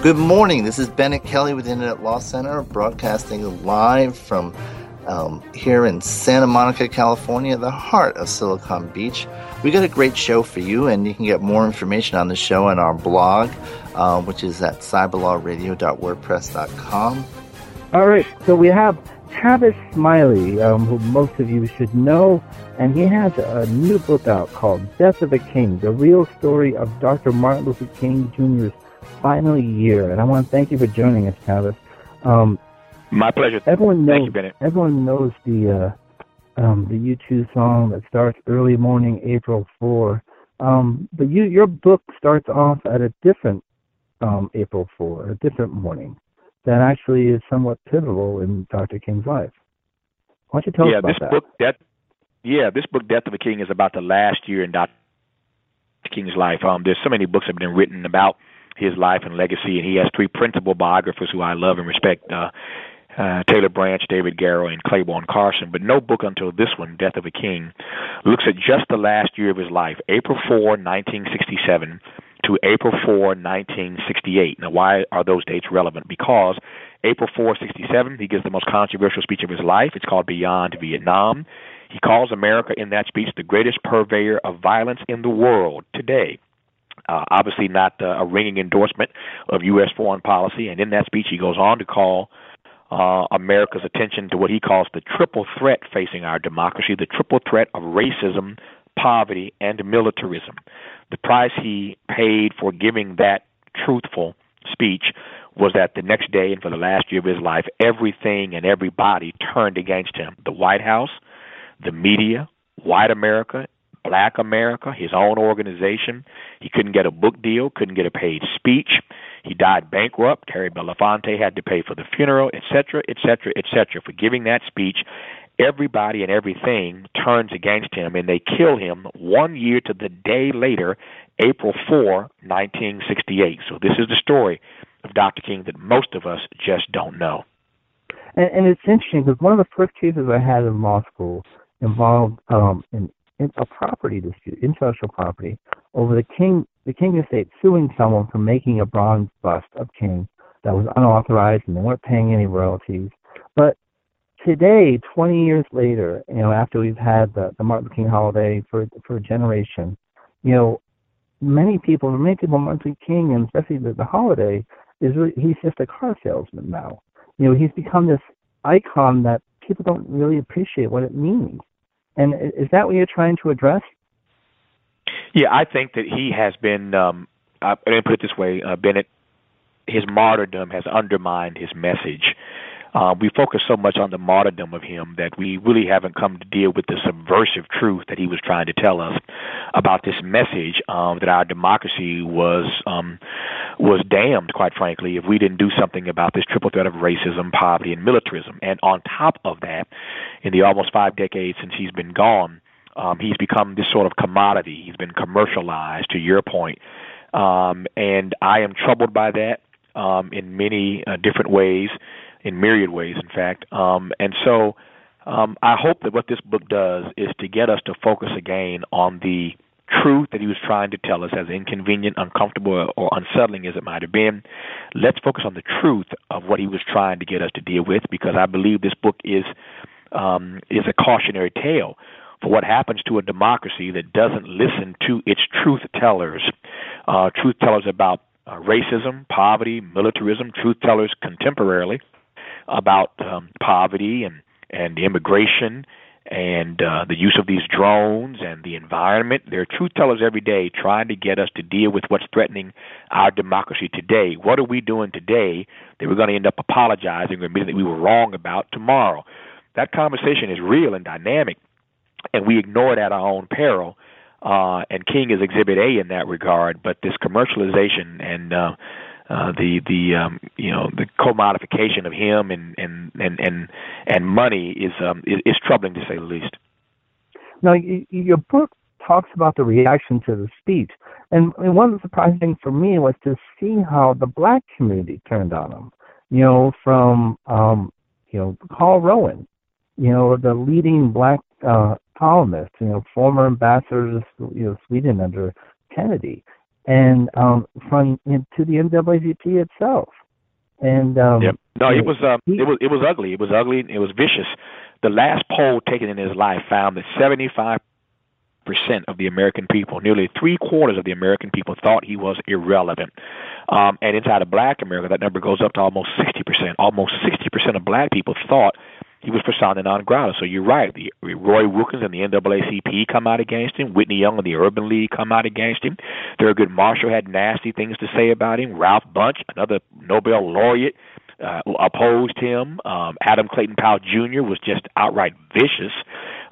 Good morning. This is Bennett Kelley with Internet Law Center, broadcasting live from um, here in Santa Monica, California, the heart of Silicon Beach. We got a great show for you, and you can get more information on the show on our blog, uh, which is at cyberlawradio.wordpress.com. All right, so we have Tavis Smiley, um, who most of you should know, and he has a new book out called Death of a King, the real story of Dr. Martin Luther King Jr.'s final year, and I want to thank you for joining us, Tavis. Um, My pleasure. Everyone knows. Thank you, Bennett. Everyone knows the uh, um, the U2 song that starts "Early Morning, April 4." Um, but you, your book starts off at a different um, April 4, a different morning that actually is somewhat pivotal in Dr. King's life. Why don't you tell yeah, us about this that? book that yeah, this book Death of a King is about the last year in Dr. King's life. Um, there's so many books that have been written about his life and legacy, and he has three principal biographers who I love and respect. Uh, uh, Taylor Branch, David Garrow, and Clayborne Carson, but no book until this one, Death of a King, looks at just the last year of his life, April 4, 1967 to April 4, 1968. Now, why are those dates relevant? Because April 4, 67, he gives the most controversial speech of his life. It's called Beyond Vietnam. He calls America in that speech the greatest purveyor of violence in the world today. Uh, obviously, not uh, a ringing endorsement of U.S. foreign policy. And in that speech, he goes on to call uh, America's attention to what he calls the triple threat facing our democracy the triple threat of racism, poverty, and militarism. The price he paid for giving that truthful speech was that the next day and for the last year of his life, everything and everybody turned against him the White House, the media, white America, black America, his own organization. He couldn't get a book deal, couldn't get a paid speech. He died bankrupt. Harry Belafonte had to pay for the funeral, etc., etc., etc. For giving that speech, everybody and everything turns against him, and they kill him one year to the day later, April 4, 1968. So this is the story of Dr. King that most of us just don't know. And, and it's interesting because one of the first cases I had in law school involved um, an, a property dispute, intellectual property, over the King the King estate suing someone for making a bronze bust of King that was unauthorized and they weren't paying any royalties. But today, 20 years later, you know, after we've had the, the Martin Luther King holiday for for a generation, you know, many people, many people, Martin Luther King, and especially the, the holiday, is really, he's just a car salesman now. You know, he's become this icon that people don't really appreciate what it means. And is that what you're trying to address? Yeah, I think that he has been. Um, I, let me put it this way, uh, Bennett. His martyrdom has undermined his message. Uh, we focus so much on the martyrdom of him that we really haven't come to deal with the subversive truth that he was trying to tell us about this message um, that our democracy was um, was damned, quite frankly, if we didn't do something about this triple threat of racism, poverty, and militarism. And on top of that, in the almost five decades since he's been gone, um, he's become this sort of commodity. He's been commercialized, to your point. Um, and I am troubled by that. um, in many uh, different ways, in myriad ways, in fact. Um, and so um, I hope that what this book does is to get us to focus again on the truth that he was trying to tell us, as inconvenient, uncomfortable, or unsettling as it might have been. Let's focus on the truth of what he was trying to get us to deal with, because I believe this book is um, is a cautionary tale for what happens to a democracy that doesn't listen to its truth tellers. Uh, truth tellers about uh, racism, poverty, militarism, truth tellers contemporarily about um, poverty and, and immigration and uh, the use of these drones and the environment. There are truth tellers every day trying to get us to deal with what's threatening our democracy today. What are we doing today that we're going to end up apologizing or admitting that we were wrong about tomorrow? That conversation is real and dynamic, and we ignore it at our own peril. Uh, and King is Exhibit A in that regard. But this commercialization and uh, uh, the the um, you know the commodification of him and and and and, and money is um, is, is troubling to say the least. Now, your book talks about the reaction to the speech, and, one of the surprising things for me was to see how the black community turned on him. You know, from um, you know Carl Rowan, you know the leading black uh, columnist, you know former ambassador to you know Sweden under Kennedy and um, from you to the NAACP itself. And um, yep. no, it was um, he, it was it was ugly. It was ugly. It was vicious. The last poll taken in his life found that 75 percent of the American people, nearly three quarters of the American people, thought he was irrelevant. Um, and inside of Black America, that number goes up to almost 60 percent. Almost 60 percent of Black people thought he was persona non grata. So you're right. The, Roy Wilkins and the NAACP come out against him. Whitney Young and the Urban League come out against him. Thurgood Marshall had nasty things to say about him. Ralph Bunche, another Nobel laureate, uh, opposed him. Um, Adam Clayton Powell Jr. was just outright vicious.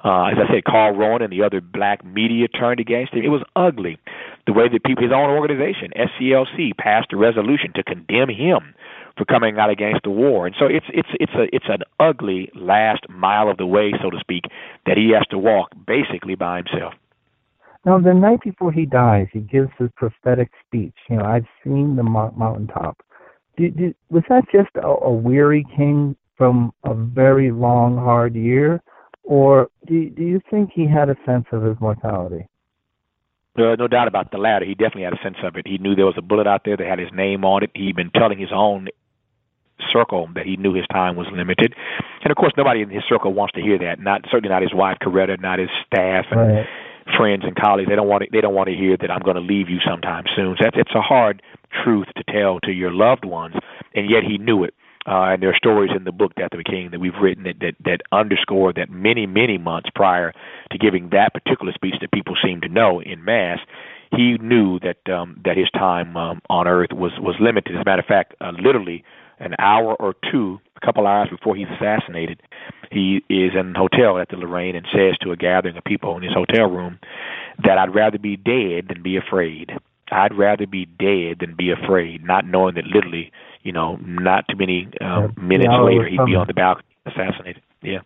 Uh, as I said, Carl Rowan and the other black media turned against him. It was ugly. The way that people, his own organization, SCLC, passed a resolution to condemn him for coming out against the war. And so it's it's it's a it's an ugly last mile of the way, so to speak, that he has to walk basically by himself. Now, the night before he dies, he gives his prophetic speech. You know, I've seen the mountaintop. Did, did, was that just a, a weary king from a very long, hard year, or do, do you think he had a sense of his mortality? Uh, no doubt about the latter. He definitely had a sense of it. He knew there was a bullet out there that had his name on it. He'd been telling his own circle that he knew his time was limited. And of course, nobody in his circle wants to hear that. Not certainly not his wife Coretta, not his staff and right. friends and colleagues. They don't want to, they don't want to hear that I'm going to leave you sometime soon. So that's it's a hard truth to tell to your loved ones, and yet he knew it. Uh, and there are stories in the book Death of a King that we've written that, that that underscore that many many months prior to giving that particular speech that people seem to know in mass, he knew that um, that his time um, on earth was was limited. As a matter of fact, uh, literally an hour or two, a couple hours before he's assassinated, he is in a hotel at the Lorraine and says to a gathering of people in his hotel room that I'd rather be dead than be afraid. I'd rather be dead than be afraid, not knowing that literally, you know, not too many um, minutes later he'd be on the balcony assassinated. Yeah.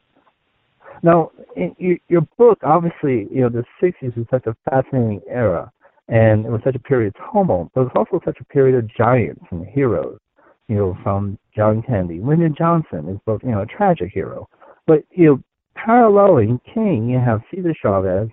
Now, in your, your book, obviously, you know, the 60s was such a fascinating era, and it was such a period of tumult, but it was also such a period of giants and heroes you know, from John Kennedy. Lyndon Johnson is both, you know, a tragic hero. But, you know, paralleling King, you have Cesar Chavez,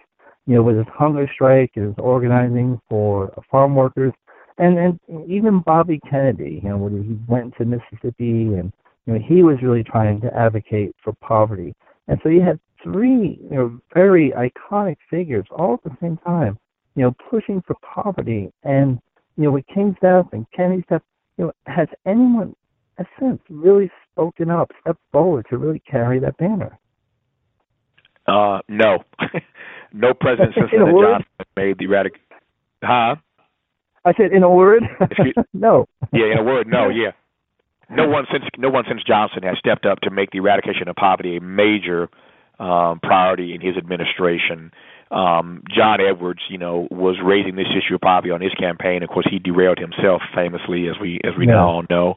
you know, with his hunger strike and his organizing for farm workers, and and even Bobby Kennedy, you know, when he went to Mississippi and you know he was really trying to advocate for poverty, and so you had three you know very iconic figures all at the same time, you know, pushing for poverty, and you know with King's death and Kennedy's death, you know, has anyone, a sense, really spoken up, stepped forward to really carry that banner? Uh, no, no president since Johnson made the radical. Huh? I said in a word. no. Yeah, in a word, no. Yeah, no one since no one since Johnson has stepped up to make the eradication of poverty a major um, priority in his administration um, John Edwards, you know, was raising this issue of poverty on his campaign. Of course, he derailed himself famously, as we as we yeah. now all know.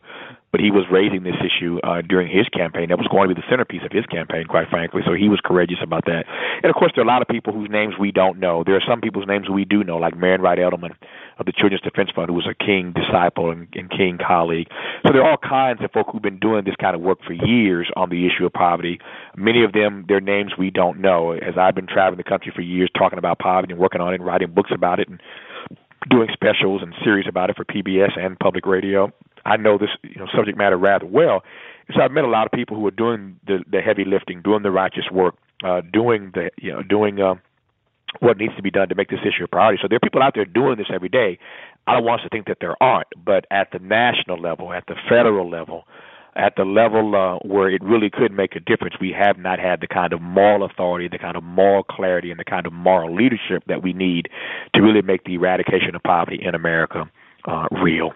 But he was raising this issue uh, during his campaign. That was going to be the centerpiece of his campaign, quite frankly. So he was courageous about that. And of course, there are a lot of people whose names we don't know. There are some people's names we do know, like Marian Wright Edelman, of the Children's Defense Fund, who was a King disciple and, and King colleague. So there are all kinds of folk who've been doing this kind of work for years on the issue of poverty. Many of them, their names we don't know. As I've been traveling the country for years, talking about poverty and working on it, and writing books about it, and doing specials and series about it for PBS and public radio. I know this you know subject matter rather well. So I've met a lot of people who are doing the, the heavy lifting, doing the righteous work, uh, doing the you know doing uh, what needs to be done to make this issue a priority. So there are people out there doing this every day. I don't want us to think that there aren't, but at the national level, at the federal level, at the level uh, where it really could make a difference, we have not had the kind of moral authority, the kind of moral clarity, and the kind of moral leadership that we need to really make the eradication of poverty in America uh, real.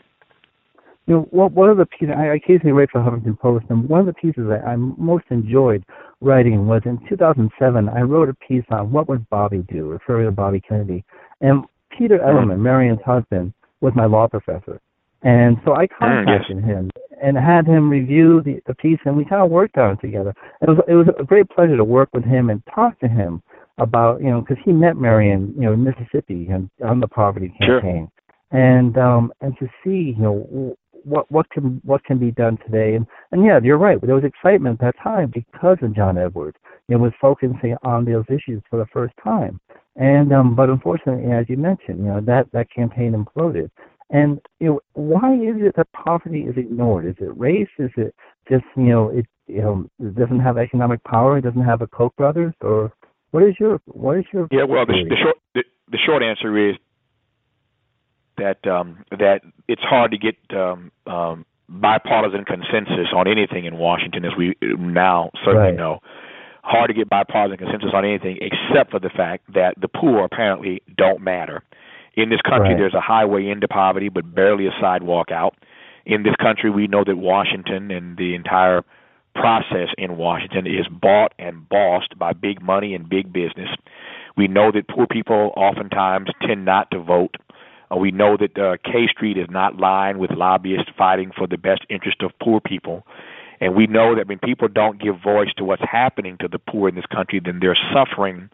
You know, one of the pieces I occasionally write for Huffington Post, and one of the pieces that I most enjoyed writing was in 2007. I wrote a piece on what would Bobby do, referring to Bobby Kennedy, and Peter Edelman, Marian's husband, was my law professor, and so I contacted yes. him and had him review the, the piece, and we kind of worked on it together. It was it was a great pleasure to work with him and talk to him about you know because he met Marian you know in Mississippi and on the poverty campaign, sure. and um and to see you know what what can what can be done today? And and yeah you're right. There was excitement at that time because of John Edwards. It was focusing on those issues for the first time. And um but unfortunately as you mentioned you know that that campaign imploded. And you know why is it that poverty is ignored? Is it race? Is it just you know it you know it doesn't have economic power? It doesn't have a Koch brothers? Or what is your what is your yeah well the, the short the, the short answer is that um, that it's hard to get um, um, bipartisan consensus on anything in Washington, as we now certainly right. know. Hard to get bipartisan consensus on anything except for the fact that the poor apparently don't matter. In this country, right. there's a highway into poverty, but barely a sidewalk out. In this country, we know that Washington and the entire process in Washington is bought and bossed by big money and big business. We know that poor people oftentimes tend not to vote uh, we know that uh, K Street is not lined with lobbyists fighting for the best interest of poor people. And we know that when people don't give voice to what's happening to the poor in this country, then their suffering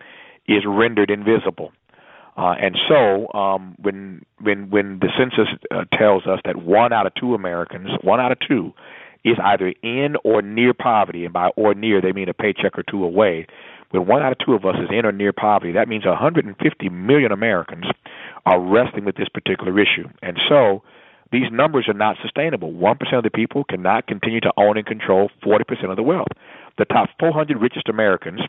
is rendered invisible. Uh, and so, um, when when when the census uh, tells us that one out of two Americans, one out of two, is either in or near poverty, and by or near they mean a paycheck or two away. When one out of two of us is in or near poverty, that means 150 million Americans are wrestling with this particular issue. And so these numbers are not sustainable. 1% of the people cannot continue to own and control 40% of the wealth. The top 400 richest Americans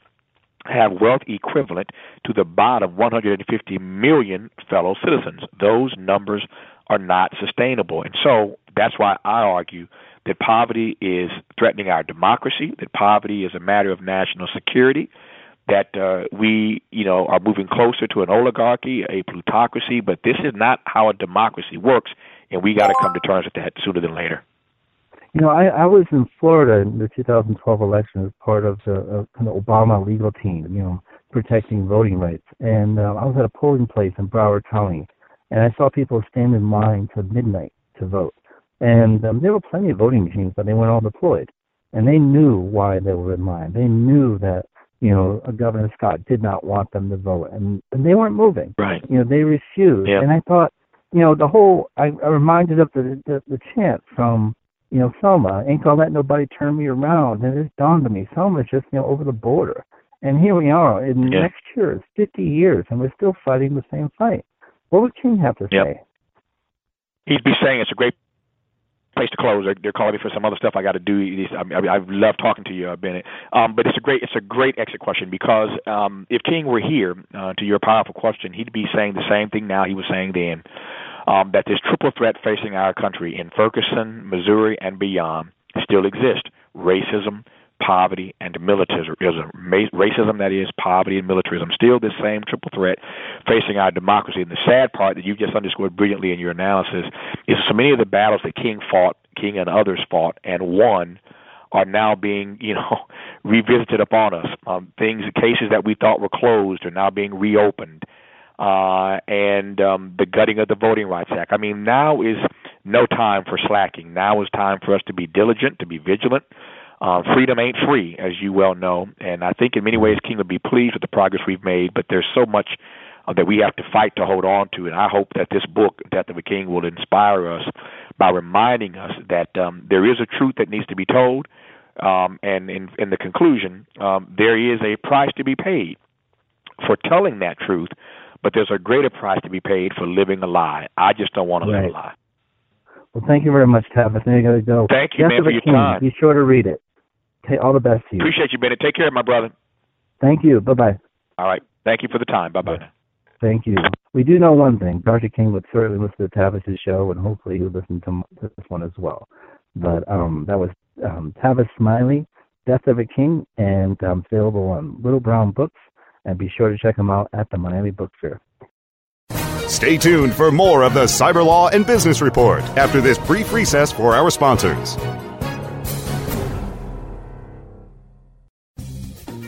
have wealth equivalent to the bottom 150 million fellow citizens. Those numbers are not sustainable. And so that's why I argue that poverty is threatening our democracy, that poverty is a matter of national security, that uh, we, you know, are moving closer to an oligarchy, a plutocracy, but this is not how a democracy works, and we got to come to terms with that sooner than later. You know, I, I was in Florida in the 2012 election as part of the uh, of Obama legal team, you know, protecting voting rights. And uh, I was at a polling place in Broward County, and I saw people stand in line to midnight to vote. And um, there were plenty of voting machines, but they weren't all deployed. And they knew why they were in line. They knew that you know, Governor Scott did not want them to vote, and, and they weren't moving. Right. You know, they refused. Yeah. And I thought, you know, the whole I, I reminded of the, the the chant from you know Selma, ain't gonna let nobody turn me around. And it dawned on me, Selma's just you know over the border, and here we are. In yeah. next year, it's 50 years, and we're still fighting the same fight. What would King have to yep. say? He'd be saying it's a great place to close. They're, they're calling me for some other stuff I got to do. I, mean, I love talking to you, uh, Bennett. Um, but it's a great it's a great exit question because um, if King were here, uh, to your powerful question, he'd be saying the same thing now he was saying then. Um, that this triple threat facing our country in Ferguson, Missouri, and beyond still exists: racism, poverty, and militarism. Racism, that is, poverty and militarism. Still this same triple threat facing our democracy. And the sad part that you've just underscored brilliantly in your analysis is so many of the battles that King fought, King and others fought, and won are now being, you know, revisited upon us. Um, things, cases that we thought were closed are now being reopened. Uh, and um, the gutting of the Voting Rights Act. I mean, now is no time for slacking. Now is time for us to be diligent, to be vigilant, uh, freedom ain't free, as you well know, and I think in many ways King would be pleased with the progress we've made. But there's so much uh, that we have to fight to hold on to. And I hope that this book, Death of a King, will inspire us by reminding us that um, there is a truth that needs to be told. Um, and in, in the conclusion, um, there is a price to be paid for telling that truth, but there's a greater price to be paid for living a lie. I just don't want to live a lie. Well, thank you very much, Tabitha. Gotta go. Thank you, Death man, for your King. time. Be sure to read it. Okay, all the best to you. Appreciate you, Bennett. Take care, my brother. Thank you. Bye bye. All right. Thank you for the time. Bye bye. Thank you. We do know one thing. Dr. King would certainly listen to Tavis's show, and hopefully he'll listen to, to this one as well. But um, that was um, Tavis Smiley, Death of a King, and um, available on Little Brown Books. And be sure to check them out at the Miami Book Fair. Stay tuned for more of the Cyber Law and Business Report after this brief recess for our sponsors.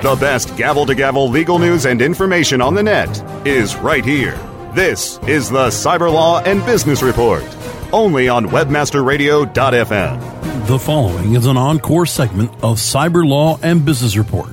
The best gavel to gavel legal news and information on the net is right here. This is the Cyber Law and Business Report, only on webmasterradio.fm. The following is an encore segment of Cyber Law and Business Report.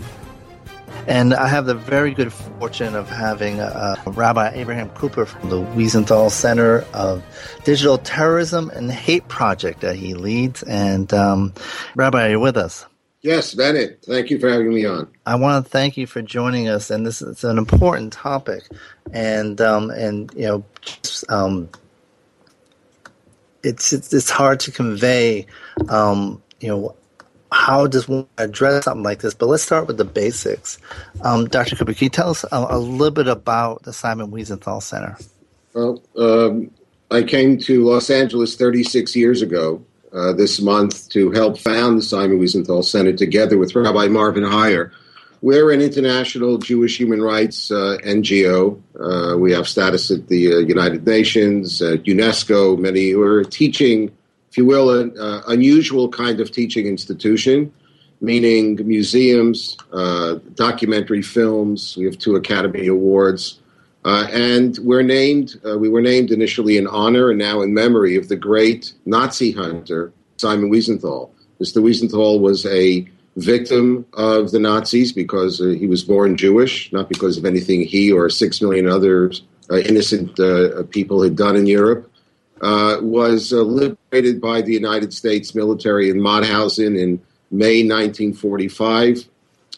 And I have the very good fortune of having uh, Rabbi Abraham Cooper from the Wiesenthal Center of Digital Terrorism and Hate Project that he leads. And um, Rabbi, are you with us? Yes, Bennett. Thank you for having me on. I want to thank you for joining us, and this is an important topic, and um, and you know, um, it's, it's it's hard to convey, um, you know, how does one address something like this? But let's start with the basics. Um, Dr. Cooper, can you tell us a, a, little bit about the Simon Wiesenthal Center? Well, um, I came to Los Angeles 36 years ago uh, this month to help found the Simon Wiesenthal Center together with Rabbi Marvin Hier. We're an international Jewish human rights uh, NGO. Uh, we have status at the uh, United Nations, at UNESCO. Many we're teaching, if you will, an uh, unusual kind of teaching institution. meaning museums, documentary films. We have two Academy Awards. Uh, and we're named, uh, we were named initially in honor and now in memory of the great Nazi hunter, Simon Wiesenthal. Mr. Wiesenthal was a victim of the Nazis because uh, he was born Jewish, not because of anything he or six million other uh, innocent uh, people had done in Europe. Uh, was liberated by the United States military in Mauthausen in May 1945.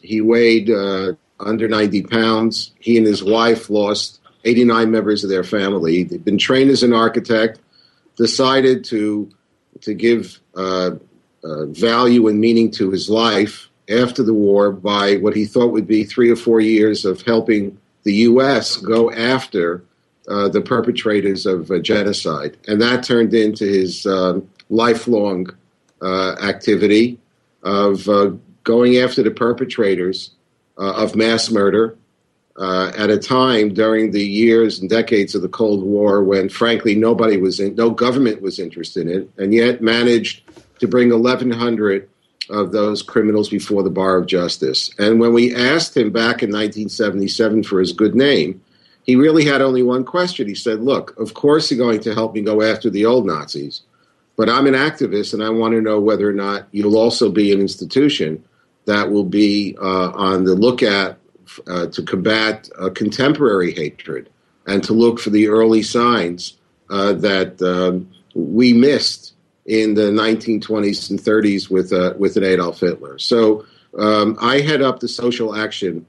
He weighed under 90 pounds. He and his wife lost 89 members of their family. They'd been trained as an architect, decided to to give uh, uh, value and meaning to his life after the war by what he thought would be three or four years of helping the U.S. go after uh, the perpetrators of genocide, and that turned into his um, lifelong uh, activity of uh, going after the perpetrators of mass murder uh, at a time during the years and decades of the Cold War when, frankly, nobody was in, no government was interested in it, and yet managed to bring 1,100 of those criminals before the bar of justice. And when we asked him back in 1977 for his good name, he really had only one question. He said, Look, of course you're going to help me go after the old Nazis, but I'm an activist and I want to know whether or not you'll also be an institution that will be uh, on the lookout uh, to combat uh, contemporary hatred and to look for the early signs uh, that um, we missed in the 1920s and 30s with uh, with an Adolf Hitler. So um, I head up the social action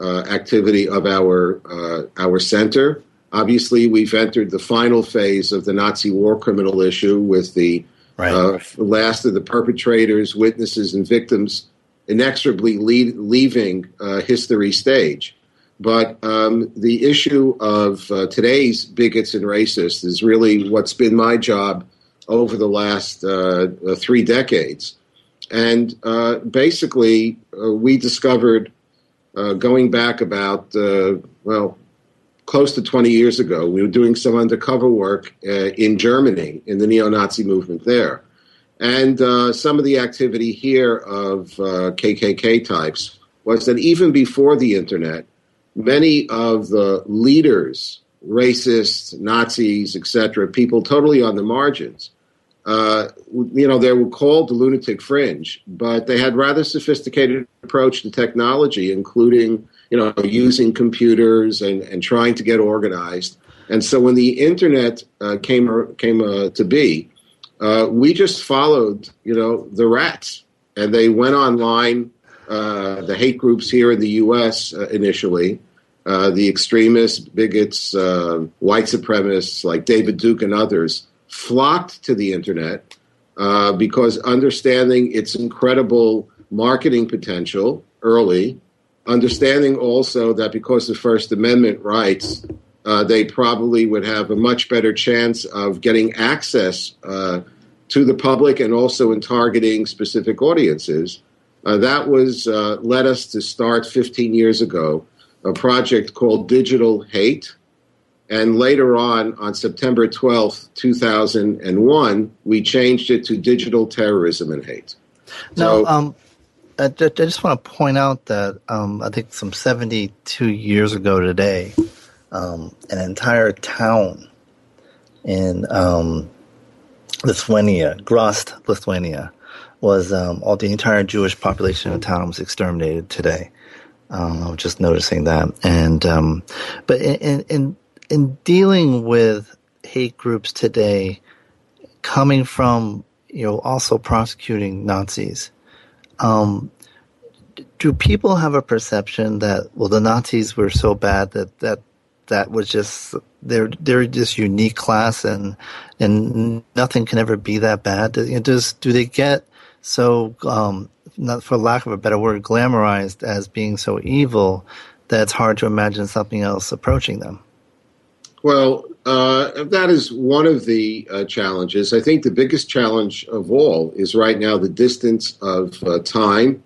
uh, activity of our uh, our center. Obviously, we've entered the final phase of the Nazi war criminal issue with the right. last of the perpetrators, witnesses, and victims inexorably lead, leaving uh, history stage. But um, the issue of uh, today's bigots and racists is really what's been my job over the last uh, uh three decades. And uh, basically, uh, we discovered going back about, well, close to 20 years ago, we were doing some undercover work in Germany in the neo Nazi movement there. And uh, some of the activity here of uh, KKK types was that even before the internet, many of the leaders, racists, Nazis, etc., people totally on the margins, uh, you know, they were called the lunatic fringe, but they had rather sophisticated approach to technology, including, you know, using computers and, and trying to get organized. And so when the internet uh, came came uh, to be, uh, we just followed, you know, the rats, and they went online. Uh, the hate groups here in the U.S. Uh, initially, uh, the extremists, bigots, uh, white supremacists like David Duke and others flocked to the internet uh, because understanding its incredible marketing potential early, understanding also that because the First Amendment rights uh, they probably would have a much better chance of getting access uh, to the public and also in targeting specific audiences. Uh, that was uh, led us to start 15 years ago a project called Digital Hate. And later on, on September 12th, 2001, we changed it to Digital Terrorism and Hate. Now, so, um, I, just want to point out that um, I think some 72 years ago today, um, an entire town in um, Lithuania, Grazd, Lithuania, was um, all the entire Jewish population of the town was exterminated today. Um, I was just noticing that, and um, but in, in in dealing with hate groups today, coming from you know also prosecuting Nazis, um, do people have a perception that well the Nazis were so bad that that that was just they're they're this unique class and and nothing can ever be that bad. Does do they get so um, not for lack of a better word glamorized as being so evil that it's hard to imagine something else approaching them? Well, uh, that is one of the uh, challenges. I think the biggest challenge of all is right now the distance of uh, time.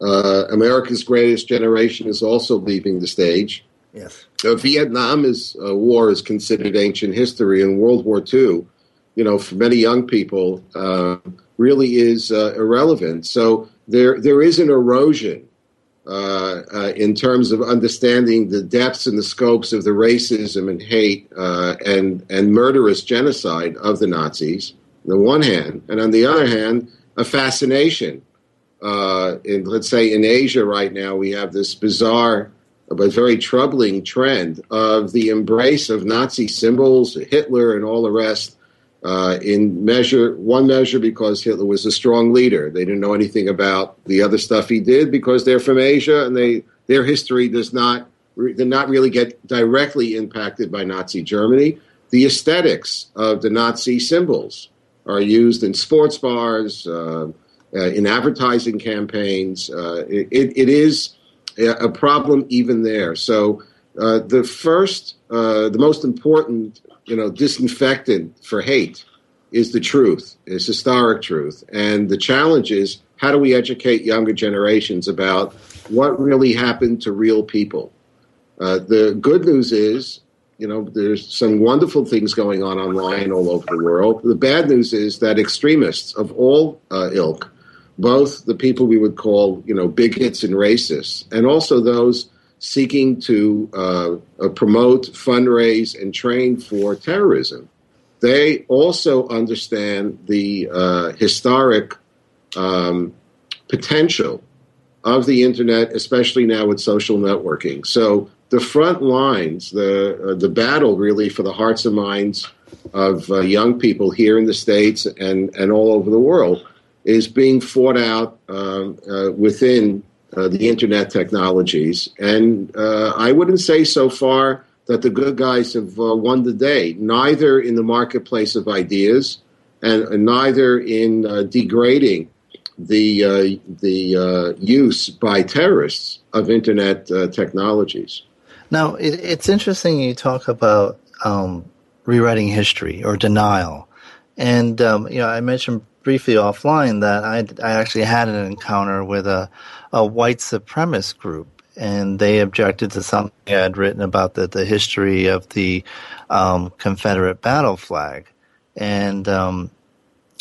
Uh, America's greatest generation is also leaving the stage. Yes. Uh, Vietnam is uh, war is considered ancient history, and World War II, you know, for many young people, uh, really is uh, irrelevant. So there there is an erosion uh, uh, in terms of understanding the depths and the scopes of the racism and hate and and murderous genocide of the Nazis. On the one hand, and on the other hand, a fascination. In let's say in Asia right now, we have this bizarre but very troubling trend of the embrace of Nazi symbols, Hitler, and all the rest uh, in measure one measure because Hitler was a strong leader. They didn't know anything about the other stuff he did because they're from Asia and they their history does not did not really get directly impacted by Nazi Germany. The aesthetics of the Nazi symbols are used in sports bars, uh, uh, in advertising campaigns. Uh, it, it is a problem even there. So uh, the first, uh, the most important you know, disinfectant for hate is the truth, is historic truth. And the challenge is how do we educate younger generations about what really happened to real people? Uh, the good news is, you know, there's some wonderful things going on online all over the world. The bad news is that extremists of all uh, ilk, both the people we would call, you know, bigots and racists, and also those seeking to uh, uh, promote, fundraise, and train for terrorism. They also understand the uh, historic um, potential of the internet, especially now with social networking. So the front lines, the uh, the battle really for the hearts and minds of uh, young people here in the states and and all over the world is being fought out um, uh, within uh, the internet technologies. And uh, I wouldn't say so far that the good guys have uh, won the day, neither in the marketplace of ideas and, neither in uh, degrading the, uh, the use by terrorists of internet technologies. Now, it, it's interesting you talk about um, rewriting history or denial. And, um, you know, I mentioned briefly offline that I, I actually had an encounter with a, a white supremacist group, and they objected to something I had written about the, the history of the um, Confederate battle flag. And, um,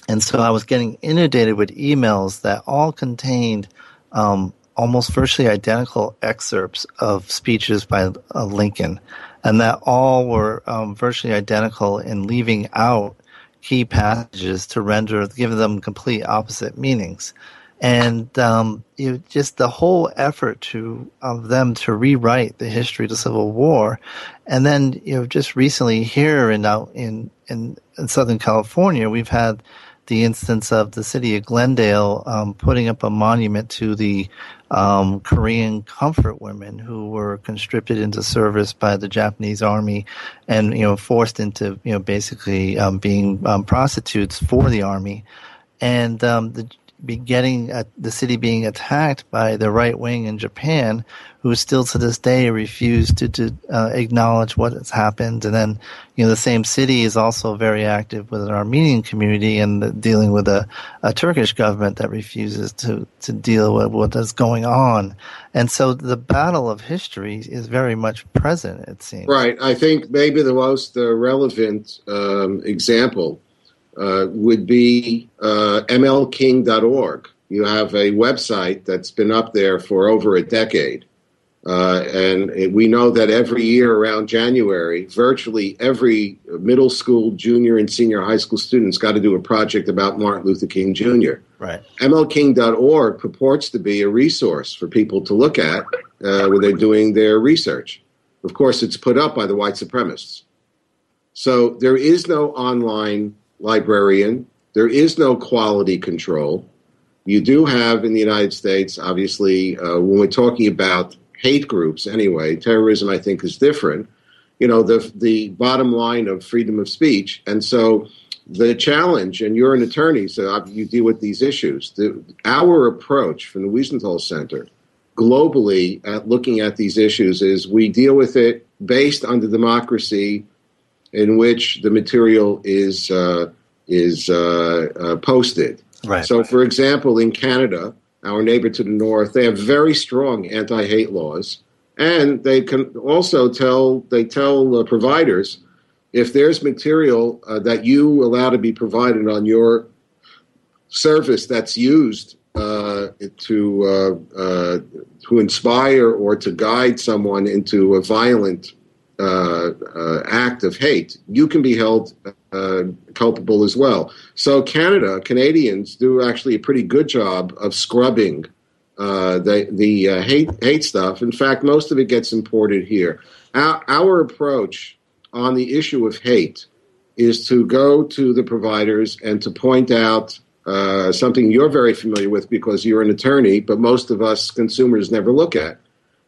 and so I was getting inundated with emails that all contained um, almost virtually identical excerpts of speeches by uh, Lincoln, and that all were um, virtually identical in leaving out key passages to render, give them complete opposite meanings. And um, you just the whole effort to of them to rewrite the history of the Civil War, and then you know just recently here in out in, in in Southern California, we've had the instance of the city of Glendale um, putting up a monument to the um, Korean comfort women who were conscripted into service by the Japanese army and you know forced into you know basically um, being um, prostitutes for the army, and um, the be getting uh, the city being attacked by the right wing in Japan, who still to this day refuse to, to uh, acknowledge what has happened. And then, you know, the same city is also very active with an Armenian community and dealing with a, a Turkish government that refuses to, to deal with what is going on. And so the battle of history is very much present, it seems. Right. I think maybe the most uh, relevant um, example uh, would be uh, mlking.org. You have a website that's been up there for over a decade. Uh, and it, we know that every year around January, virtually every middle school, junior, and senior high school student's got to do a project about Martin Luther King Jr. Right. MLKing.org purports to be a resource for people to look at uh, when they're doing their research. Of course, it's put up by the white supremacists. So there is no online librarian. There is no quality control. You do have in the United States, obviously, uh, when we're talking about hate groups anyway, terrorism, I think, is different. You know, the, the bottom line of freedom of speech. And so the challenge, and you're an attorney, so you deal with these issues. The, our approach from the Wiesenthal Center globally at looking at these issues is we deal with it based on the democracy in which the material is uh, is uh, uh, posted. Right. So, for example, in Canada, our neighbor to the north, they have very strong anti-hate laws, and they can also tell they tell providers if there's material uh, that you allow to be provided on your service that's used uh, to uh, uh, to inspire or to guide someone into a violent uh, uh, act of hate, you can be held uh, culpable as well. So Canada, Canadians do actually a pretty good job of scrubbing the the hate hate stuff. In fact, most of it gets imported here. Our, our approach on the issue of hate is to go to the providers and to point out uh, something you're very familiar with because you're an attorney, but most of us consumers never look at.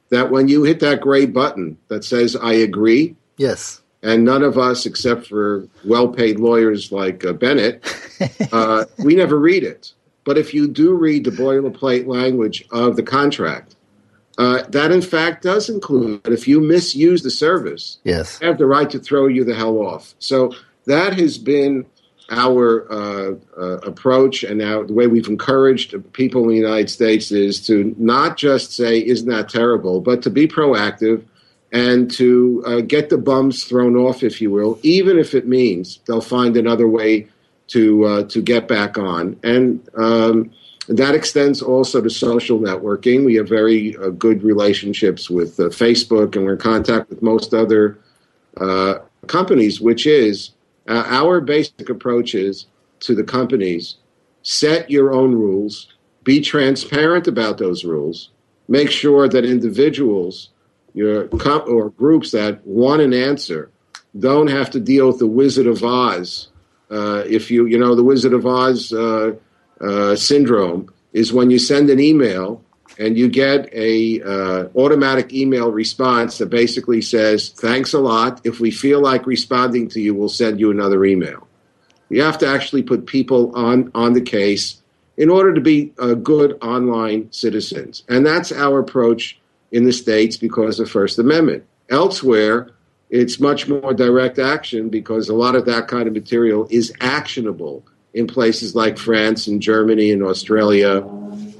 That when you hit that gray button that says, I agree. Yes. And none of us, except for well paid lawyers like uh, Bennett, uh, we never read it. But if you do read the boilerplate language of the contract, uh, that in fact does include that if you misuse the service, yes, have the right to throw you the hell off. So that has been our uh, uh, approach and now the way we've encouraged people in the United States is to not just say, isn't that terrible, but to be proactive and to uh, get the bums thrown off, if you will, even if it means they'll find another way to, uh, to get back on. And um, that extends also to social networking. We have very uh, good relationships with uh, Facebook, and we're in contact with most other companies, which is uh, our basic approach is to the companies set your own rules, be transparent about those rules, make sure that individuals your comp- or groups that want an answer don't have to deal with the Wizard of Oz. Uh, if you, you know, the Wizard of Oz uh, uh, syndrome is when you send an email and you get a uh, automatic email response that basically says thanks a lot. If we feel like responding to you we'll send you another email. You have to actually put people on on the case in order to be uh, good online citizens. And that's our approach in the states because of first amendment. Elsewhere it's much more direct action because a lot of that kind of material is actionable in places like france and germany and australia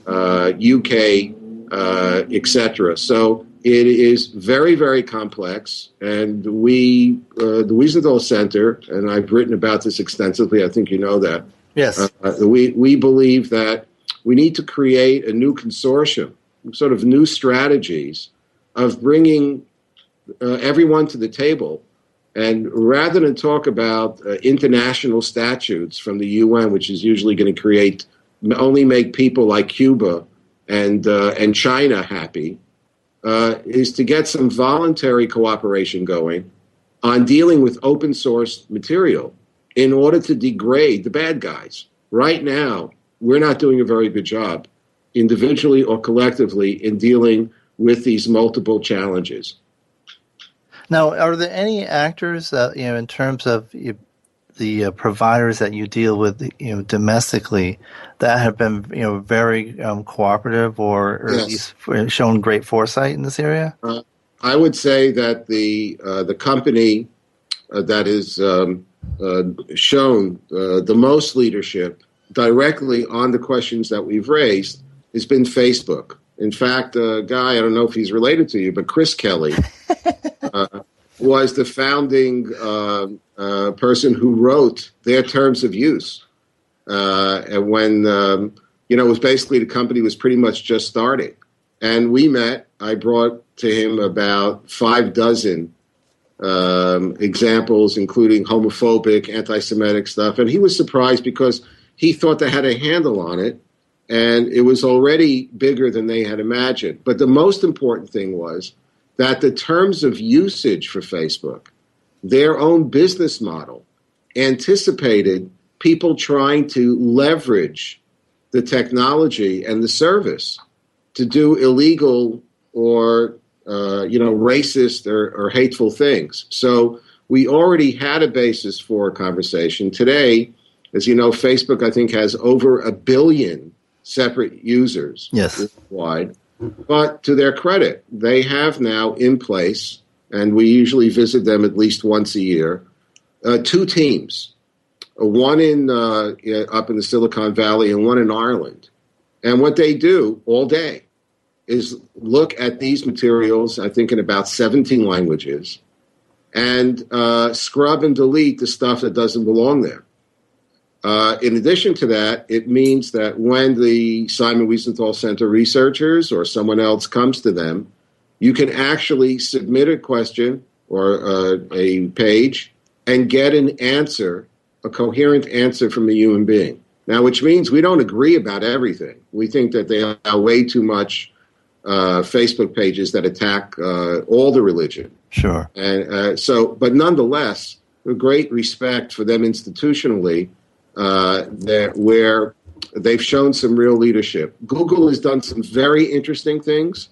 UK, uh, etc. So it is very, very complex, and we, uh, the Wiesenthal Center, and I've written about this extensively. I think you know that. Yes. Uh, we we believe that we need to create a new consortium, sort of new strategies of bringing uh, everyone to the table. And rather than talk about uh, international statutes from the UN, which is usually going to create only make people like Cuba and uh, and China happy, uh, is to get some voluntary cooperation going on dealing with open source material in order to degrade the bad guys. Right now, we're not doing a very good job, individually or collectively, in dealing with these multiple challenges. Now, are there any actors you know, in terms of you, the uh, providers that you deal with, you know, domestically, that have been, you know, very um, cooperative or, or yes. at least shown great foresight in this area? Uh, I would say that the uh, the company uh, that is um, uh, shown uh, the most leadership directly on the questions that we've raised has been Facebook. In fact, a guy I don't know if he's related to you, but Chris Kelly. was the founding uh, uh, person who wrote their terms of use. Uh, and when, um, you know, it was basically the company was pretty much just starting. And we met, I brought to him about five dozen um, examples, including homophobic, anti Semitic stuff. And he was surprised because he thought they had a handle on it. And it was already bigger than they had imagined. But the most important thing was that the terms of usage for Facebook, their own business model, anticipated people trying to leverage the technology and the service to do illegal or uh, you know racist or, or hateful things. So we already had a basis for a conversation. Today, as you know, Facebook I think has over a billion separate users yes. worldwide. But to their credit, they have now in place, and we usually visit them at least once a year, uh, two teams, uh, one in uh, up in the Silicon Valley and one in Ireland. And what they do all day is look at these materials, I think in about 17 languages, and uh, scrub and delete the stuff that doesn't belong there. Uh, in addition to that, it means that when the Simon Wiesenthal Center researchers or someone else comes to them, you can actually submit a question or uh, a page and get an answer, a coherent answer from a human being. Now, which means we don't agree about everything. We think that they are way too much uh, Facebook pages that attack uh, all the religion. Sure. And uh, so, but nonetheless, a great respect for them institutionally, uh, that where they've shown some real leadership. Google has done some very interesting things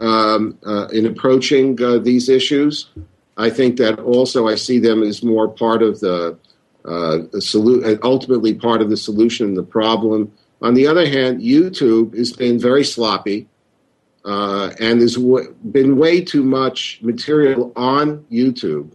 um, uh, in approaching uh, these issues. I think that also I see them as more part of the, uh, the solu- ultimately part of the solution and the problem. On the other hand, YouTube has been very sloppy. Uh, and there's w- been way too much material on YouTube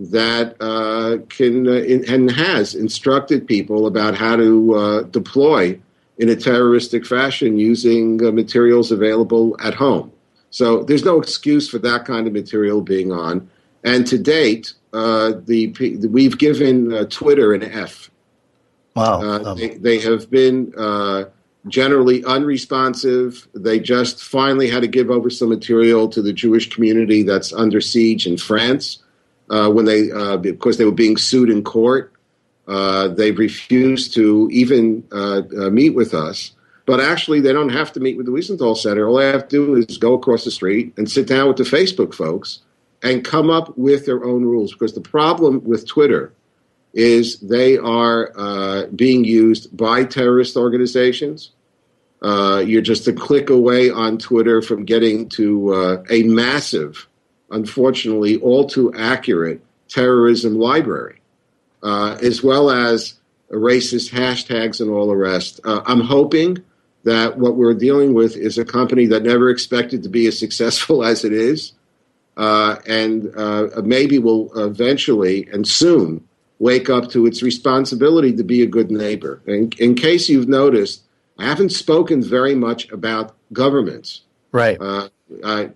that uh, can uh, in, and has instructed people about how to uh, deploy in a terroristic fashion using uh, materials available at home. So there's no excuse for that kind of material being on. And to date, uh, the we've given uh, Twitter an F. Wow. Um, they, they, have been generally unresponsive. They just finally had to give over some material to the Jewish community that's under siege in France uh, when they, uh, because they were being sued in court. Uh, they refused to even uh, uh, meet with us. But actually, they don't have to meet with the Wiesenthal Center. All they have to do is go across the street and sit down with the Facebook folks and come up with their own rules. Because the problem with Twitter is they are uh, being used by terrorist organizations. Uh, you're just a click away on Twitter from getting to uh, a massive, unfortunately, all too accurate terrorism library, uh, as well as racist hashtags and all the rest. Uh, I'm hoping that what we're dealing with is a company that never expected to be as successful as it is, uh, and maybe will eventually and soon wake up to its responsibility to be a good neighbor. In, in case you've noticed, I haven't spoken very much about governments. Right. Uh, I,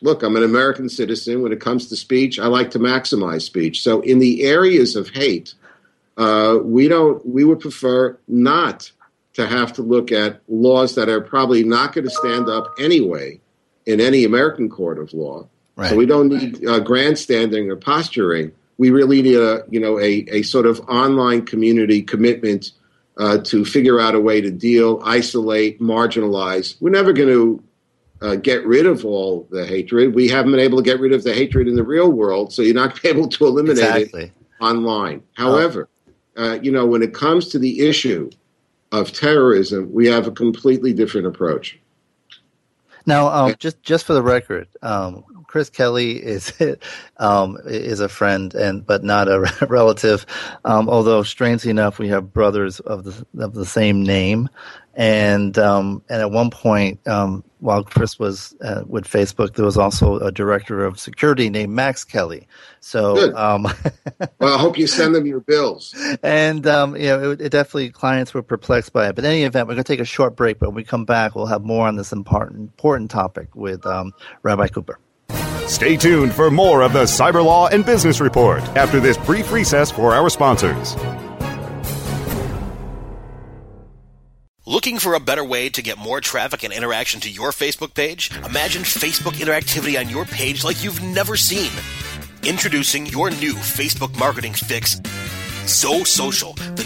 look, I'm an American citizen. When it comes to speech, I like to maximize speech. So in the areas of hate, uh, we don't. We would prefer not to have to look at laws that are probably not going to stand up anyway in any American court of law. Right. So we don't need uh, grandstanding or posturing we really need a you know a, a sort of online community commitment uh, to figure out a way to deal, isolate, marginalize. We're never going to uh, get rid of all the hatred. We haven't been able to get rid of the hatred in the real world, so you're not able to eliminate exactly. it online. However, oh. uh, you know when it comes to the issue of terrorism, we have a completely different approach. Now, um, just just for the record, um, Chris Kelly is um, is a friend and but not a relative. Um, although strangely enough, we have brothers of the of the same name, and um, and at one point, um, while Chris was uh, with Facebook, there was also a director of security named Max Kelly. So, um, well, I hope you send them your bills. And um, you know, it, it, definitely clients were perplexed by it. But in any event, we're going to take a short break. But when we come back, we'll have more on this important important topic with um, Rabbi Cooper. Stay tuned for more of the Cyber Law and Business Report after this brief recess for our sponsors. Looking for a better way to get more traffic and interaction to your Facebook page? Imagine Facebook interactivity on your page like you've never seen. Introducing your new Facebook marketing fix Zo Social, the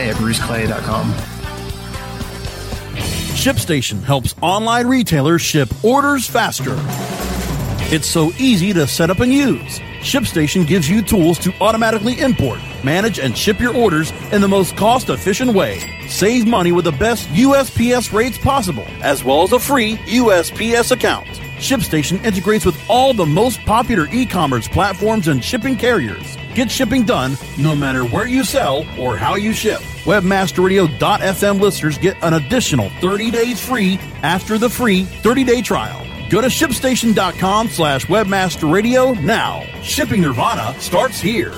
today at bruceclay.com. ShipStation helps online retailers ship orders faster. It's so easy to set up and use. ShipStation gives you tools to automatically import, manage, and ship your orders in the most cost efficient way. Save money with the best USPS rates possible, as well as a free USPS account. ShipStation integrates with all the most popular e commerce platforms and shipping carriers. Get shipping done no matter where you sell or how you ship. Webmasterradio.fm listeners get an additional 30 days free after the free 30 day trial. Go to shipstation.com slash webmasterradio now. Shipping Nirvana starts here.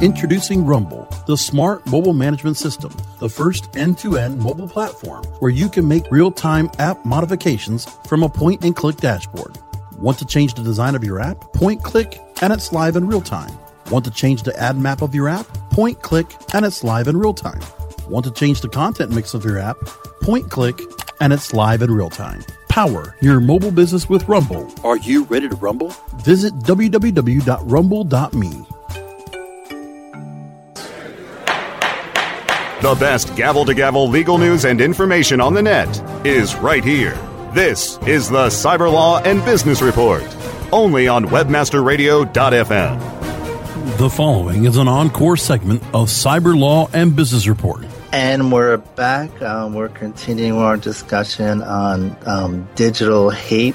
Introducing Rumble, the smart mobile management system, the first end to end mobile platform where you can make real time app modifications from a point and click dashboard. Want to change the design of your app? Point click and it's live in real time. Want to change the ad map of your app? Point click and it's live in real time. Want to change the content mix of your app? Point click and it's live in real time. Power your mobile business with Rumble. Are you ready to rumble? Visit www.rumble.me. The best gavel to gavel legal news and information on the net is right here. This is the Cyber Law and Business Report, only on WebmasterRadio.fm. The following is an encore segment of Cyber Law and Business Report. And we're back. Um, we're continuing our discussion on um, digital hate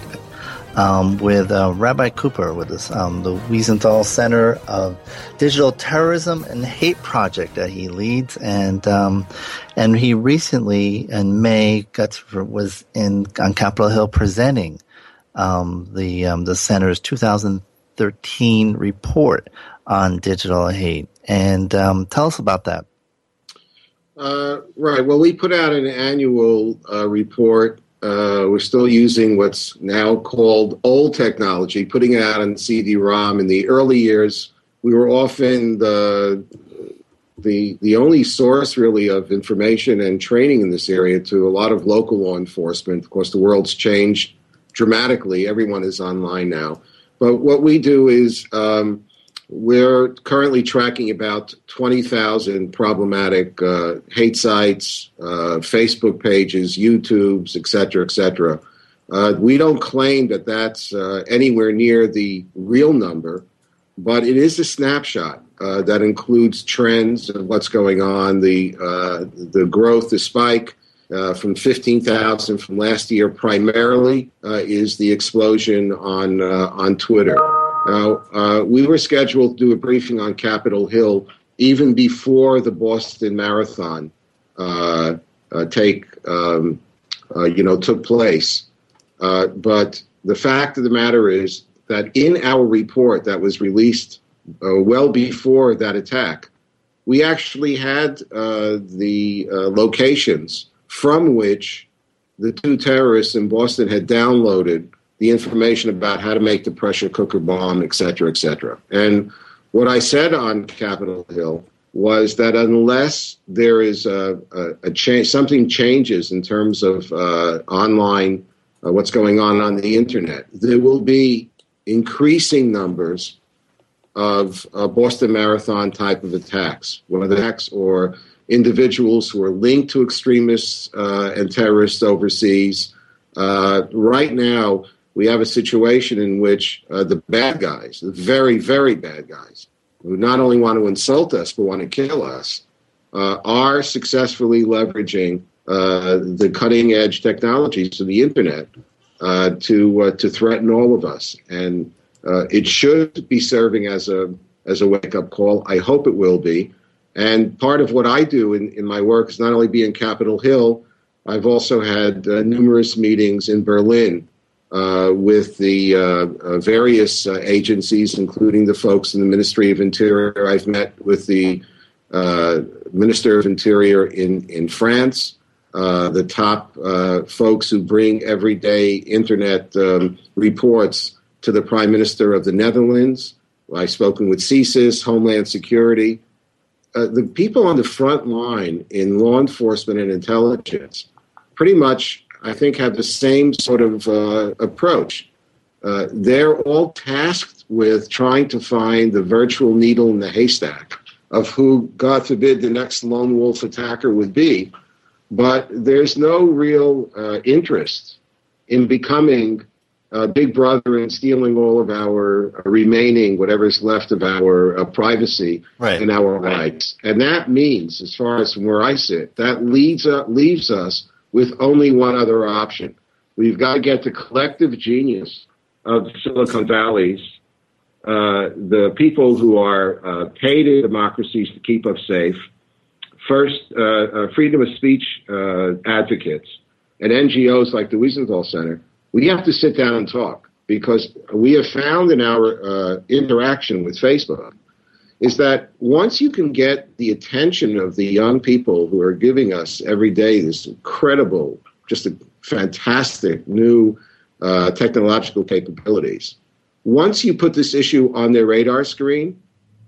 um, with uh, Rabbi Cooper with um, the Wiesenthal Center of Digital Terrorism and Hate Project that he leads, and um, and he recently in May got to, was in on Capitol Hill presenting um, the um, the center's 2013 report on digital hate, and um, tell us about that. Uh, right. Well, we put out an annual uh, report uh, we're still using what's now called old technology, putting it out on CD-ROM. In the early years, we were often the the the only source really of information and training in this area to a lot of local law enforcement. Of course, the world's changed dramatically. Everyone is online now. But what we do is um, we're currently tracking about 20,000 problematic uh, hate sites, uh, Facebook pages, YouTubes, et cetera, et cetera. Uh, we don't claim that that's uh, anywhere near the real number, but it is a snapshot uh, that includes trends of what's going on, the, uh, the growth, the spike. from 15,000 from last year, primarily is the explosion on on Twitter. Now, uh, we were scheduled to do a briefing on Capitol Hill even before the Boston Marathon uh, uh, take um, uh, you know took place. Uh, but the fact of the matter is that in our report that was released uh, well before that attack, we actually had the locations from which the two terrorists in Boston had downloaded the information about how to make the pressure cooker bomb, et cetera, et cetera. And what I said on Capitol Hill was that unless there is a, a, a change, something changes in terms of uh, online, uh, what's going on on the internet, there will be increasing numbers of uh, Boston Marathon type of attacks, whether attacks or individuals who are linked to extremists uh, and terrorists overseas. Uh, right now, we have a situation in which uh, the bad guys, the very, very bad guys, who not only want to insult us but want to kill us, uh, are successfully leveraging uh, the cutting edge technologies of the internet uh, to uh, to threaten all of us. And uh, it should be serving as a as a wake up call. I hope it will be. And part of what I do in, in my work is not only be in Capitol Hill. I've also had numerous meetings in Berlin with the uh, uh, various uh, agencies, including the folks in the Ministry of Interior. I've met with the uh, Minister of Interior in, in France, the top folks who bring everyday internet um, reports to the Prime Minister of the Netherlands. I've spoken with CSIS, Homeland Security. the people on the front line in law enforcement and intelligence pretty much I think, have the same sort of uh, approach. Uh, they're all tasked with trying to find the virtual needle in the haystack of who, God forbid, the next lone wolf attacker would be. but there's no real uh, interest in becoming uh, Big Brother and stealing all of our uh, remaining, whatever's left of our uh, privacy right. and our rights. And that means, as far as from where I sit, that leaves, uh, leaves us with only one other option. We've got to get the collective genius of Silicon Valley's, uh, the people who are uh, paid in democracies to keep us safe, first, freedom of speech advocates, and NGOs like the Wiesenthal Center we have to sit down and talk because we have found in our uh, interaction with Facebook is that once you can get the attention of the young people who are giving us every day this incredible, just a fantastic new uh, technological capabilities, once you put this issue on their radar screen,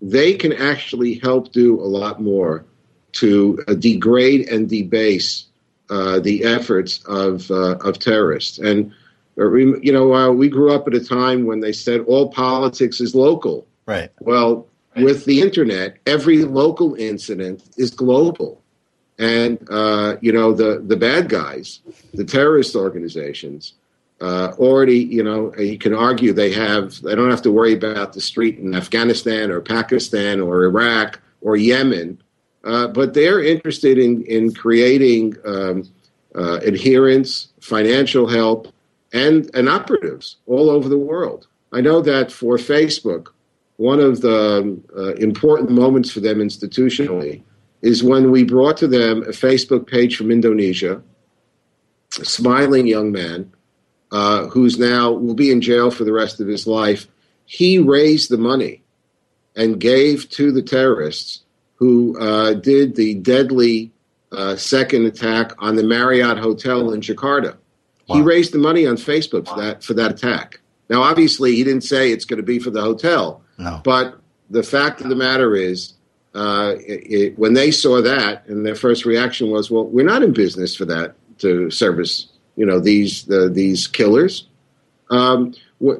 they can actually help do a lot more to uh, degrade and debase uh, the efforts of uh, of terrorists. And you know, uh, we grew up at a time when they said all politics is local. Right. Well, with the internet, every local incident is global. And, uh, you know, the, the bad guys, the terrorist organizations, uh, already, you know, you can argue they have, they don't have to worry about the street in Afghanistan or Pakistan or Iraq or Yemen, uh, but they're interested in, in creating um, uh, adherence, financial help, and, and operatives all over the world. I know that for Facebook, one of the um, uh, important moments for them institutionally is when we brought to them a Facebook page from Indonesia, a smiling young man uh, who's now will be in jail for the rest of his life. He raised the money and gave to the terrorists who uh, did the deadly uh, second attack on the Marriott Hotel in Jakarta. Wow. He raised the money on Facebook for that for that attack. Now, obviously, he didn't say it's going to be for the hotel. No. But the fact of the matter is, uh, it, it, when they saw that, and their first reaction was, "Well, we're not in business for that to service, you know, these the, these killers. Um,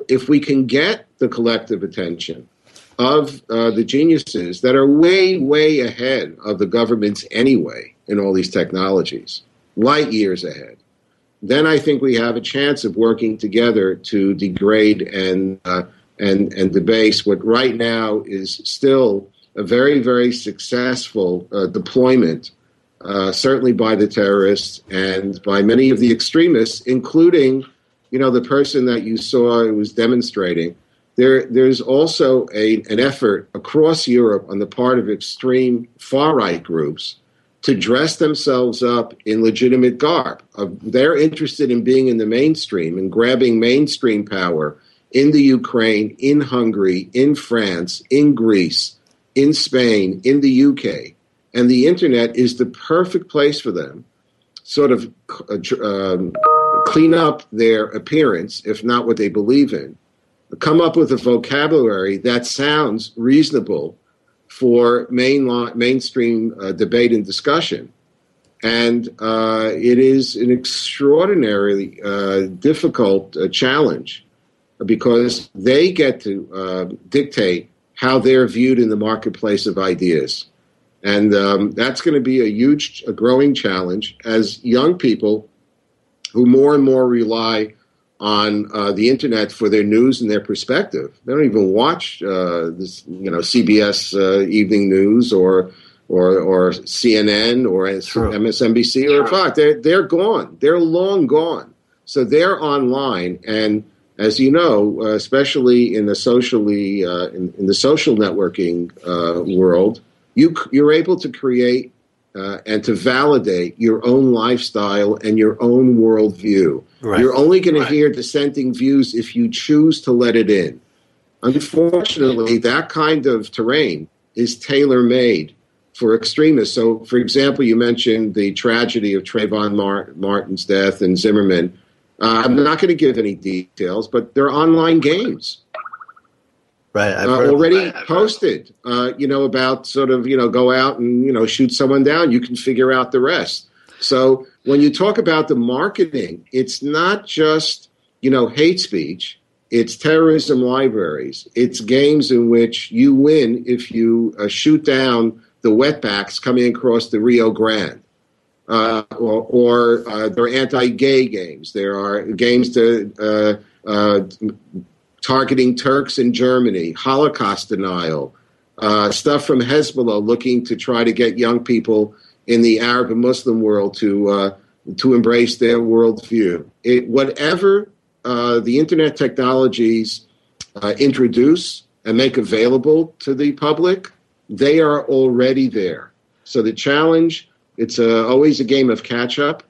if we can get the collective attention of uh, the geniuses that are way, way ahead of the governments anyway in all these technologies, light years ahead." then I think we have a chance of working together to degrade and uh, and and debase what right now is still a very very successful uh, deployment, uh, certainly by the terrorists and by many of the extremists, including you know the person that you saw who was demonstrating. There, there's also a, an effort across Europe on the part of extreme far right groups to dress themselves up in legitimate garb. Uh, they're interested in being in the mainstream and grabbing mainstream power in the Ukraine, in Hungary, in France, in Greece, in Spain, in the UK. And the internet is the perfect place for them, sort of uh, um, clean up their appearance, if not what they believe in, come up with a vocabulary that sounds reasonable for main mainstream uh, debate and discussion. And uh, it is an extraordinarily uh, difficult uh, challenge because they get to uh, dictate how they're viewed in the marketplace of ideas. And um, that's going to be a huge, a growing challenge as young people who more and more rely on uh, the internet for their news and their perspective. They don't even watch uh, this, you know, CBS uh, Evening News or or or CNN or True. MSNBC or Fox. They're they're gone. They're long gone. So they're online, and as you know, uh, especially in the socially uh, in, in, the social networking uh, world, you you're able to create. and to validate your own lifestyle and your own worldview. Right. You're only going right. to hear dissenting views if you choose to let it in. Unfortunately, that kind of terrain is tailor made for extremists. So, for example, you mentioned the tragedy of Trayvon Martin's death and Zimmerman. Uh, I'm not going to give any details, but they're online games. Right, uh, already posted. Uh, you know about sort of you know go out and you know shoot someone down. You can figure out the rest. So when you talk about the marketing, it's not just, you know, hate speech. It's terrorism libraries. It's games in which you win if you uh, shoot down the wetbacks coming across the Rio Grande. Uh, or, or uh, there are anti-gay games. There are games to uh, uh, targeting Turks in Germany, Holocaust denial, uh, stuff from Hezbollah looking to try to get young people in the Arab and Muslim world to uh, to embrace their worldview. It, whatever the internet technologies introduce and make available to the public, they are already there. So the challenge it's a, always a game of catch up,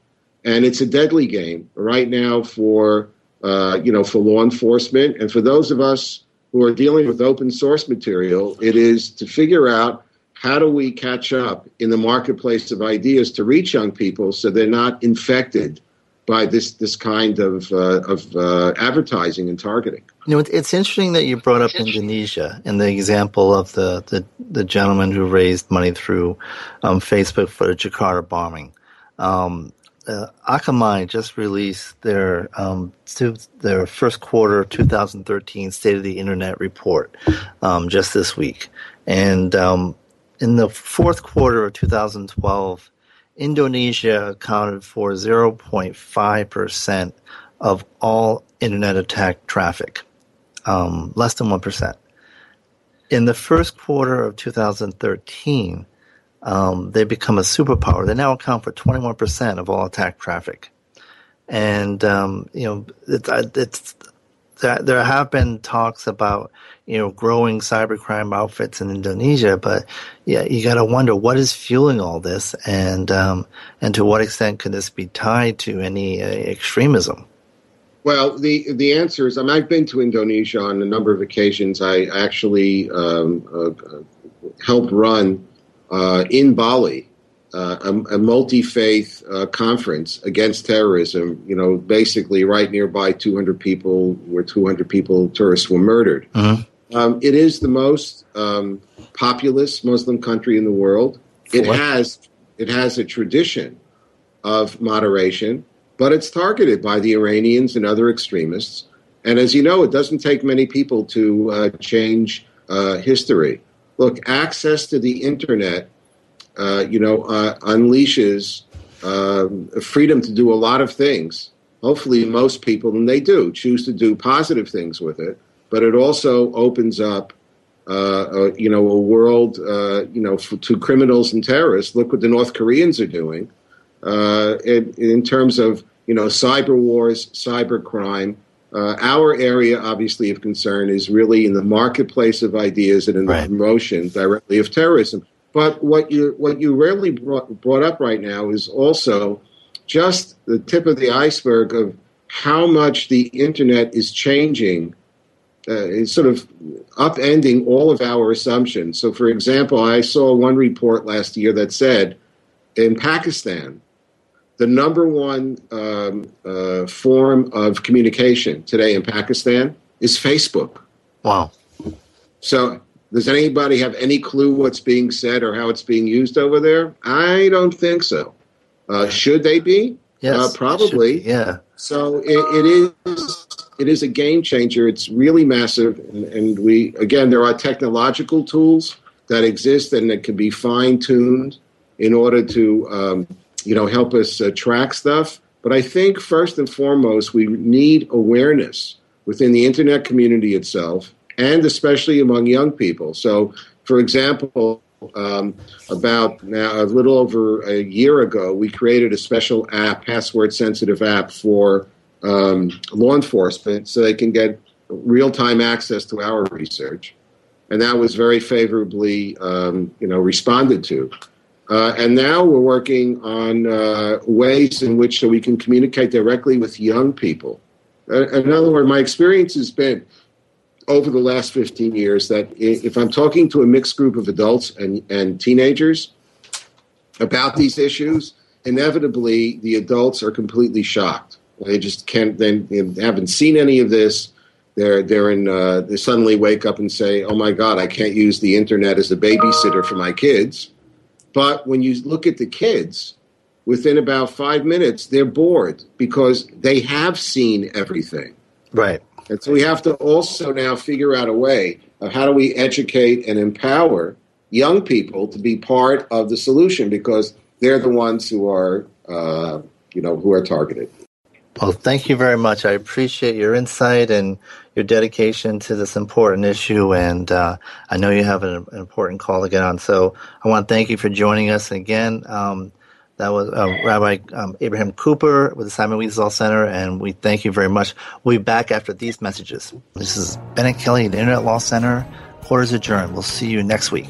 and it's a deadly game right now for uh, you know for law enforcement and for those of us who are dealing with open source material. It is to figure out how do we catch up in the marketplace of ideas to reach young people so they're not infected by this this kind of uh, of uh, advertising and targeting. You know, it's interesting that you brought up Indonesia and the example of the, the, the gentleman who raised money through um, Facebook for the Jakarta bombing. Um, uh, Akamai just released their um, their first quarter 2013 State of the Internet report um, just this week, and um, in the fourth quarter of 2012, Indonesia accounted for 0.5 percent of all internet attack traffic um, less than 1%. In the first quarter of 2013, um, they become a superpower. They now account for 21% of all attack traffic. And, um, you know, it's, it's, there have been talks about, you know, growing cybercrime outfits in Indonesia, but yeah, you got to wonder what is fueling all this, and um, and to what extent can this be tied to any uh, extremism? Well, the the answer is I mean, I've been to Indonesia on a number of occasions. I actually um, uh, helped run uh, in Bali uh, a, a multi faith uh, conference against terrorism. You know, basically right nearby, 200 people, where 200 people, tourists, were murdered. Uh-huh. Um, it is the most um, populous Muslim country in the world. It has it has a tradition of moderation but it's targeted by the Iranians and other extremists. And as you know, it doesn't take many people to uh, change uh, history. Look, access to the internet, uh, you know, uh, unleashes um, freedom to do a lot of things. Hopefully, most people, and they do, choose to do positive things with it. But it also opens up, uh, you know, a world, uh, you know, to criminals and terrorists. Look what the North Koreans are doing uh, in, in, terms of you know cyber wars, cyber crime. Uh, our area, obviously, of concern is really in the marketplace of ideas and in right. the promotion directly of terrorism. But what you what you rarely brought, brought up right now is also just the tip of the iceberg of how much the internet is changing uh, it's sort of upending all of our assumptions. So, for example, I saw one report last year that said in Pakistan, the number one um, uh, form of communication today in Pakistan is Facebook. Wow. So, does anybody have any clue what's being said or how it's being used over there? I don't think so. Uh, should they be? Yes, uh, probably. Be, yeah. So it, it is. It is a game changer. It's really massive, and, and we again there are technological tools that exist and that can be fine tuned in order to um, you know, help us uh, track stuff. But I think first and foremost, we need awareness within the internet community itself, and especially among young people. So, for example, um, about now a little over a year ago, we created a special app, password sensitive app for um, law enforcement, so they can get real time access to our research, and that was very favorably, um, you know, responded to. Uh, and now we're working on uh, ways in which so we can communicate directly with young people. Uh, in other words, my experience has been over the last 15 years that if I'm talking to a mixed group of adults and, and teenagers about these issues, inevitably the adults are completely shocked. They just can't, they, they haven't seen any of this. They're, they're in, uh, they suddenly wake up and say, oh my God, I can't use the internet as a babysitter for my kids but when you look at the kids, within about five minutes, they're bored because they have seen everything. Right. And so we have to also now figure out a way of how do we educate and empower young people to be part of the solution because they're the ones who are, uh, you know, who are targeted. Well, thank you very much. I appreciate your insight and your dedication to this important issue. And uh, I know you have an, an, important call to get on. So I want to thank you for joining us again. Um, that was uh, Rabbi um, Abraham Cooper with the Simon Wiesenthal Center, and we thank you very much. We'll be back after these messages. This is Bennett Kelley at the Internet Law Center. Quarters adjourned. We'll see you next week.